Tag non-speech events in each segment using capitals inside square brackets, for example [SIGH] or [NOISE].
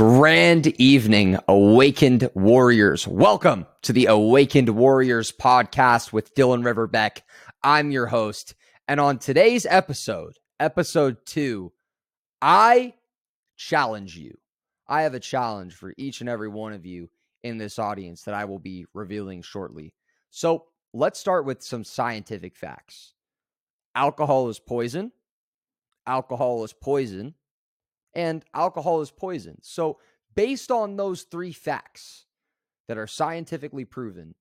Grand evening, awakened warriors. Welcome to the Awakened Warriors podcast with Dylan River Beck. I'm your host. And on today's episode, episode two, I challenge you. I have a challenge for each and every one of you in this audience that I will be revealing shortly. So let's start with some scientific facts. Alcohol is poison. Alcohol is poison and alcohol is poison. So, based on those three facts that are scientifically proven,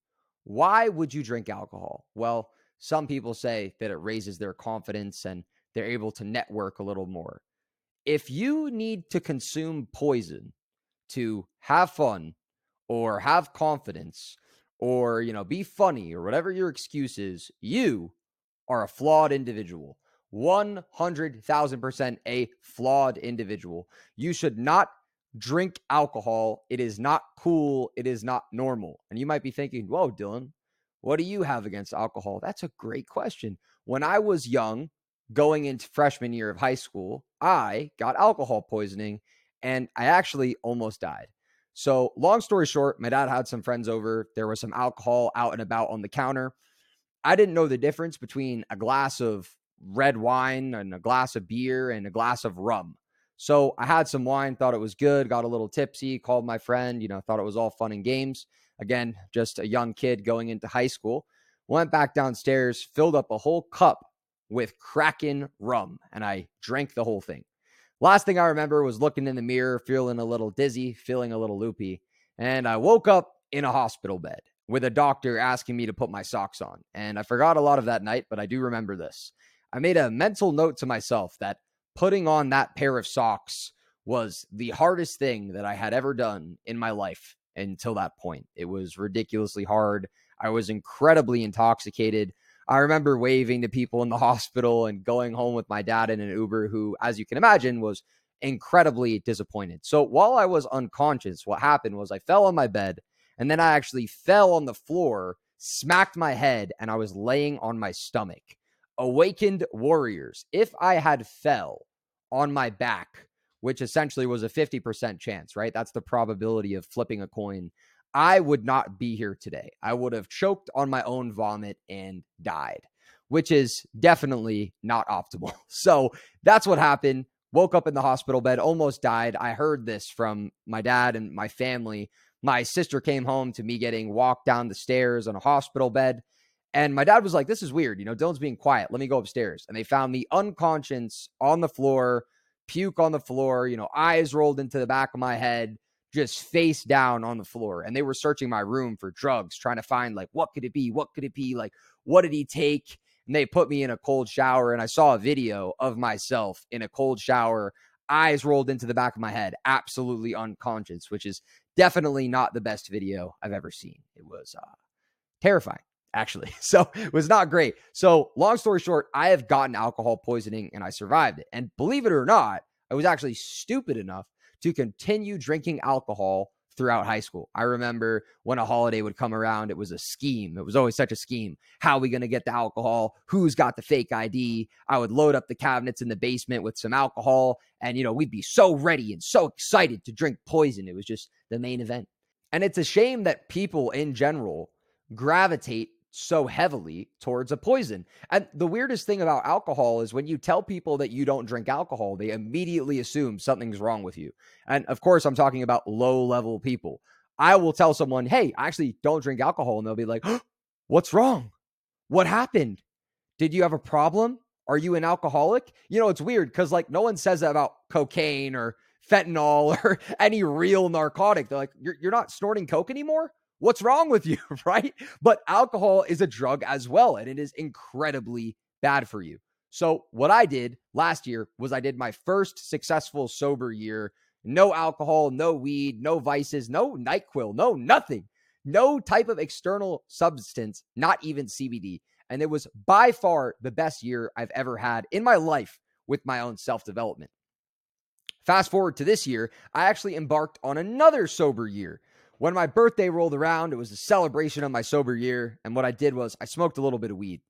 why would you drink alcohol? Well, some people say that it raises their confidence and they're able to network a little more. If you need to consume poison to have fun or have confidence or, you know, be funny or whatever your excuse is, you are a flawed individual. 100,000% a flawed individual. You should not drink alcohol. It is not cool. It is not normal. And you might be thinking, whoa, Dylan, what do you have against alcohol? That's a great question. When I was young, going into freshman year of high school, I got alcohol poisoning and I actually almost died. So, long story short, my dad had some friends over. There was some alcohol out and about on the counter. I didn't know the difference between a glass of red wine and a glass of beer and a glass of rum. So I had some wine, thought it was good, got a little tipsy, called my friend, you know, thought it was all fun and games. Again, just a young kid going into high school. Went back downstairs, filled up a whole cup with Kraken rum, and I drank the whole thing. Last thing I remember was looking in the mirror, feeling a little dizzy, feeling a little loopy, and I woke up in a hospital bed with a doctor asking me to put my socks on. And I forgot a lot of that night, but I do remember this. I made a mental note to myself that putting on that pair of socks was the hardest thing that I had ever done in my life until that point. It was ridiculously hard. I was incredibly intoxicated. I remember waving to people in the [LAUGHS] hospital and going home with my dad in an Uber, who, as you can imagine, was incredibly disappointed. So while I was unconscious, what happened was I fell on my bed and then I actually fell on the floor, smacked my head, and I was laying on my stomach awakened warriors. If I had fell on my back, which essentially was a 50% chance, right? That's the probability of flipping a coin. I would not be here today. I would have choked on my own vomit and died, which is definitely not optimal. [LAUGHS] So that's what happened. Woke up in the hospital bed, almost died. I heard this from my dad and my family. My sister came home to me getting walked down the stairs on a hospital bed. And my dad was like, This is weird. You know, Dylan's being quiet. Let me go upstairs. And they found me unconscious on the floor, puke on the floor, you know, eyes rolled into the back of my head, just face down on the floor. And they were searching my room for drugs, trying to find, like, what could it be? What could it be? Like, what did he take? And they put me in a cold shower. And I saw a video of myself in a cold shower, eyes rolled into the back of my head, absolutely unconscious, which is definitely not the best video I've ever seen. It was uh, terrifying actually. [LAUGHS] So it was not great. So, long story short, I have gotten alcohol poisoning and I survived it. And believe it or not, I was actually stupid enough to continue drinking alcohol throughout high school. I remember when a holiday would come around, it was a scheme. It was always such a scheme. How are we going to get the alcohol? Who's got the fake ID? I would load up the cabinets in the basement with some alcohol and you know, we'd be so ready and so excited to drink poison. It was just the main event. And it's a shame that people in general gravitate so heavily towards a poison. And the weirdest thing about alcohol is when you tell people that you don't drink alcohol, they immediately assume something's wrong with you. And of course, I'm talking about low level people. I will tell someone, hey, I actually don't drink alcohol. And they'll be like, oh, what's wrong? What happened? Did you have a problem? Are you an alcoholic? You know, it's weird because like no one says that about cocaine or fentanyl [LAUGHS] or any real narcotic. They're like, you're, you're not snorting coke anymore? What's wrong with you, [LAUGHS] right? But alcohol is a drug as well, and it is incredibly bad for you. So, what I did last year was I did my first successful sober year. No alcohol, no weed, no vices, no NyQuil, no nothing, no type of external substance, not even CBD. And it was by far the best year I've ever had in my life with my own self development. Fast forward to this year, I actually embarked on another sober year. When my birthday rolled around, it was a celebration of my sober year. And what I did was I smoked a little bit of weed.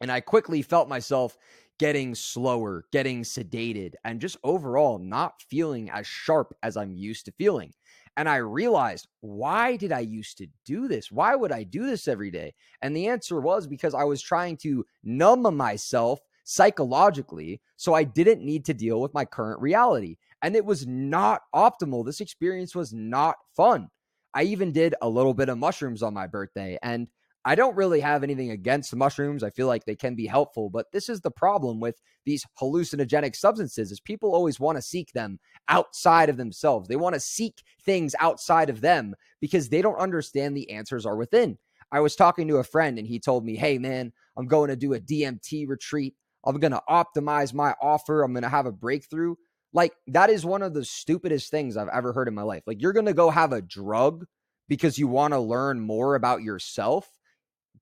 And I quickly felt myself getting slower, getting sedated, and just overall not feeling as sharp as I'm used to feeling. And I realized, why did I used to do this? Why would I do this every day? And the answer was because I was trying to numb myself psychologically so I didn't need to deal with my current reality. And it was not optimal. This experience was not fun. I even did a little bit of mushrooms on my birthday. And I don't really have anything against mushrooms. I feel like they can be helpful, but this is the problem with these hallucinogenic substances is people always want to seek them outside of themselves. They want to seek things outside of them because they don't understand the answers are within. I was talking to a friend and he told me, "Hey man, I'm going to do a DMT retreat. I'm going to optimize my offer. I'm going to have a breakthrough." Like that is one of the stupidest things I've ever heard in my life. Like you're going to go have a drug because you want to learn more about yourself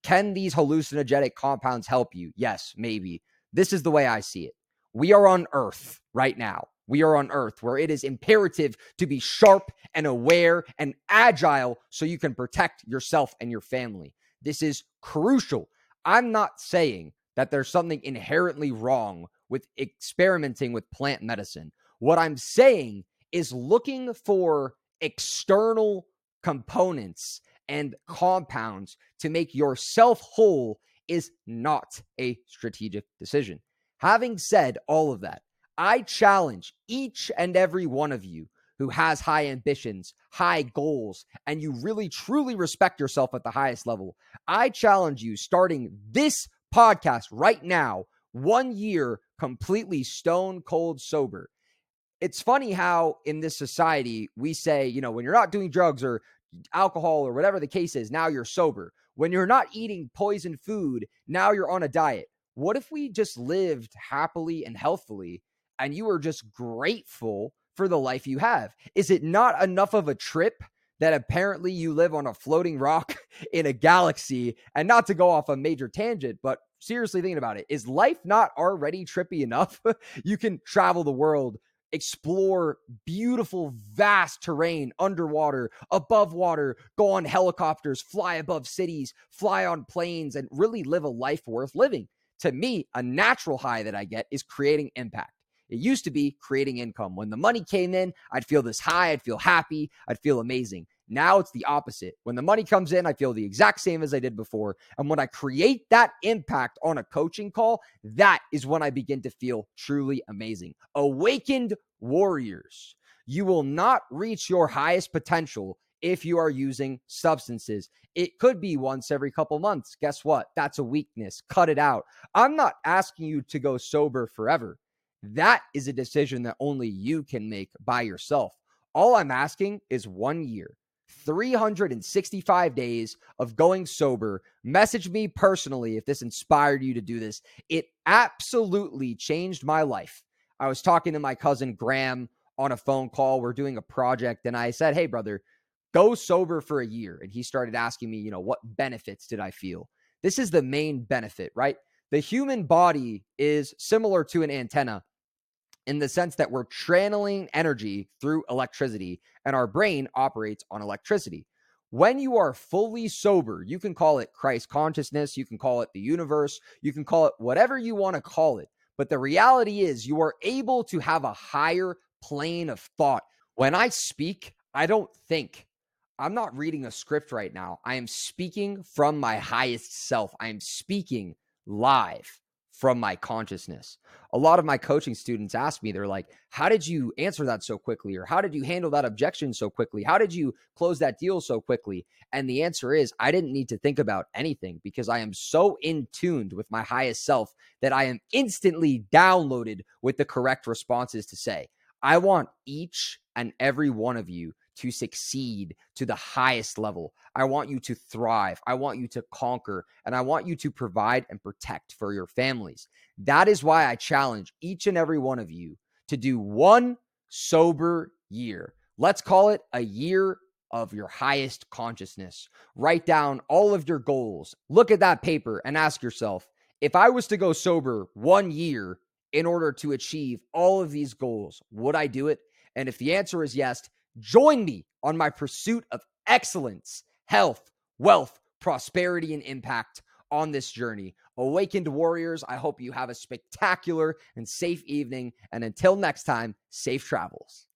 can these hallucinogenic compounds help you? Yes, maybe. This is the way I see it. We are on Earth right now. We are on Earth where it is imperative to be sharp and aware and agile so you can protect yourself and your family. This is crucial. I'm not saying that there's something inherently wrong with experimenting with plant medicine. What I'm saying is looking for external components and compounds to make yourself whole is not a strategic decision. Having said all of that, I challenge each and every one of you who has high ambitions, high goals, and you really truly respect yourself at the highest level. I challenge you starting this podcast right now, one year completely stone cold sober. It's funny how in this society we say, you know, when you're not doing drugs or alcohol or whatever the case is, now you're sober. When you're not eating poison food, now you're on a diet. What if we just lived happily and healthfully and you were just grateful for the life you have? Is it not enough of a trip that apparently you live on a floating rock [LAUGHS] in a galaxy? And not to go off a major tangent, but seriously thinking about it, is life not already trippy enough? [LAUGHS] you can travel the world explore beautiful, vast terrain underwater, above water, go on helicopters, fly above cities, fly on planes, and really live a life worth living. To me, a natural high that I get is creating impact. It used to be creating income. When the money came in, I'd feel this high, I'd feel happy, I'd feel amazing. Now it's the opposite. When the money comes in, I feel the exact same as I did before. And when I create that impact on a coaching call, that is when I begin to feel truly amazing. Awakened warriors. You will not reach your highest potential if you are using substances. It could be once every couple months. Guess what? That's a weakness. Cut it out. I'm not asking you to go sober forever. That is a decision that only you can make by yourself. All I'm asking is one year. 365 days of going sober. Message me personally if this inspired you to do this. It absolutely changed my life. I was talking to my cousin Graham on a phone call. We're doing a project, and I said, Hey, brother, go sober for a year. And he started asking me, you know, what benefits did I feel? This is the main benefit, right? The human body is similar to an antenna in the sense that we're channeling energy through electricity and our brain operates on electricity. When you are fully sober, you can call it Christ consciousness, you can call it the universe, you can call it whatever you want to call it. But the reality is, you are able to have a higher plane of thought. When I speak, I don't think. I'm not reading a script right now. I am speaking from my highest self. I am speaking live from my consciousness. A lot of my coaching students ask me, they're like, How did you answer that so quickly? Or how did you handle that objection so quickly? How did you close that deal so quickly? And the answer is, I didn't need to think about anything because I am so in tuned with my highest self that I am instantly downloaded with the correct responses to say. I want each and every one of you to succeed to the highest level. I want you to thrive. I want you to conquer, and I want you to provide and protect for your families. That is why I challenge each and every one of you to do one sober year. Let's call it a year of your highest consciousness. Write down all of your goals. Look at that paper and ask yourself if I was to go sober one year in order to achieve all of these goals, would I do it? And if the answer is yes, Join me on my pursuit of excellence, health, wealth, prosperity, and impact on this journey. Awakened Warriors, I hope you have a spectacular and safe evening. And until next time, safe travels.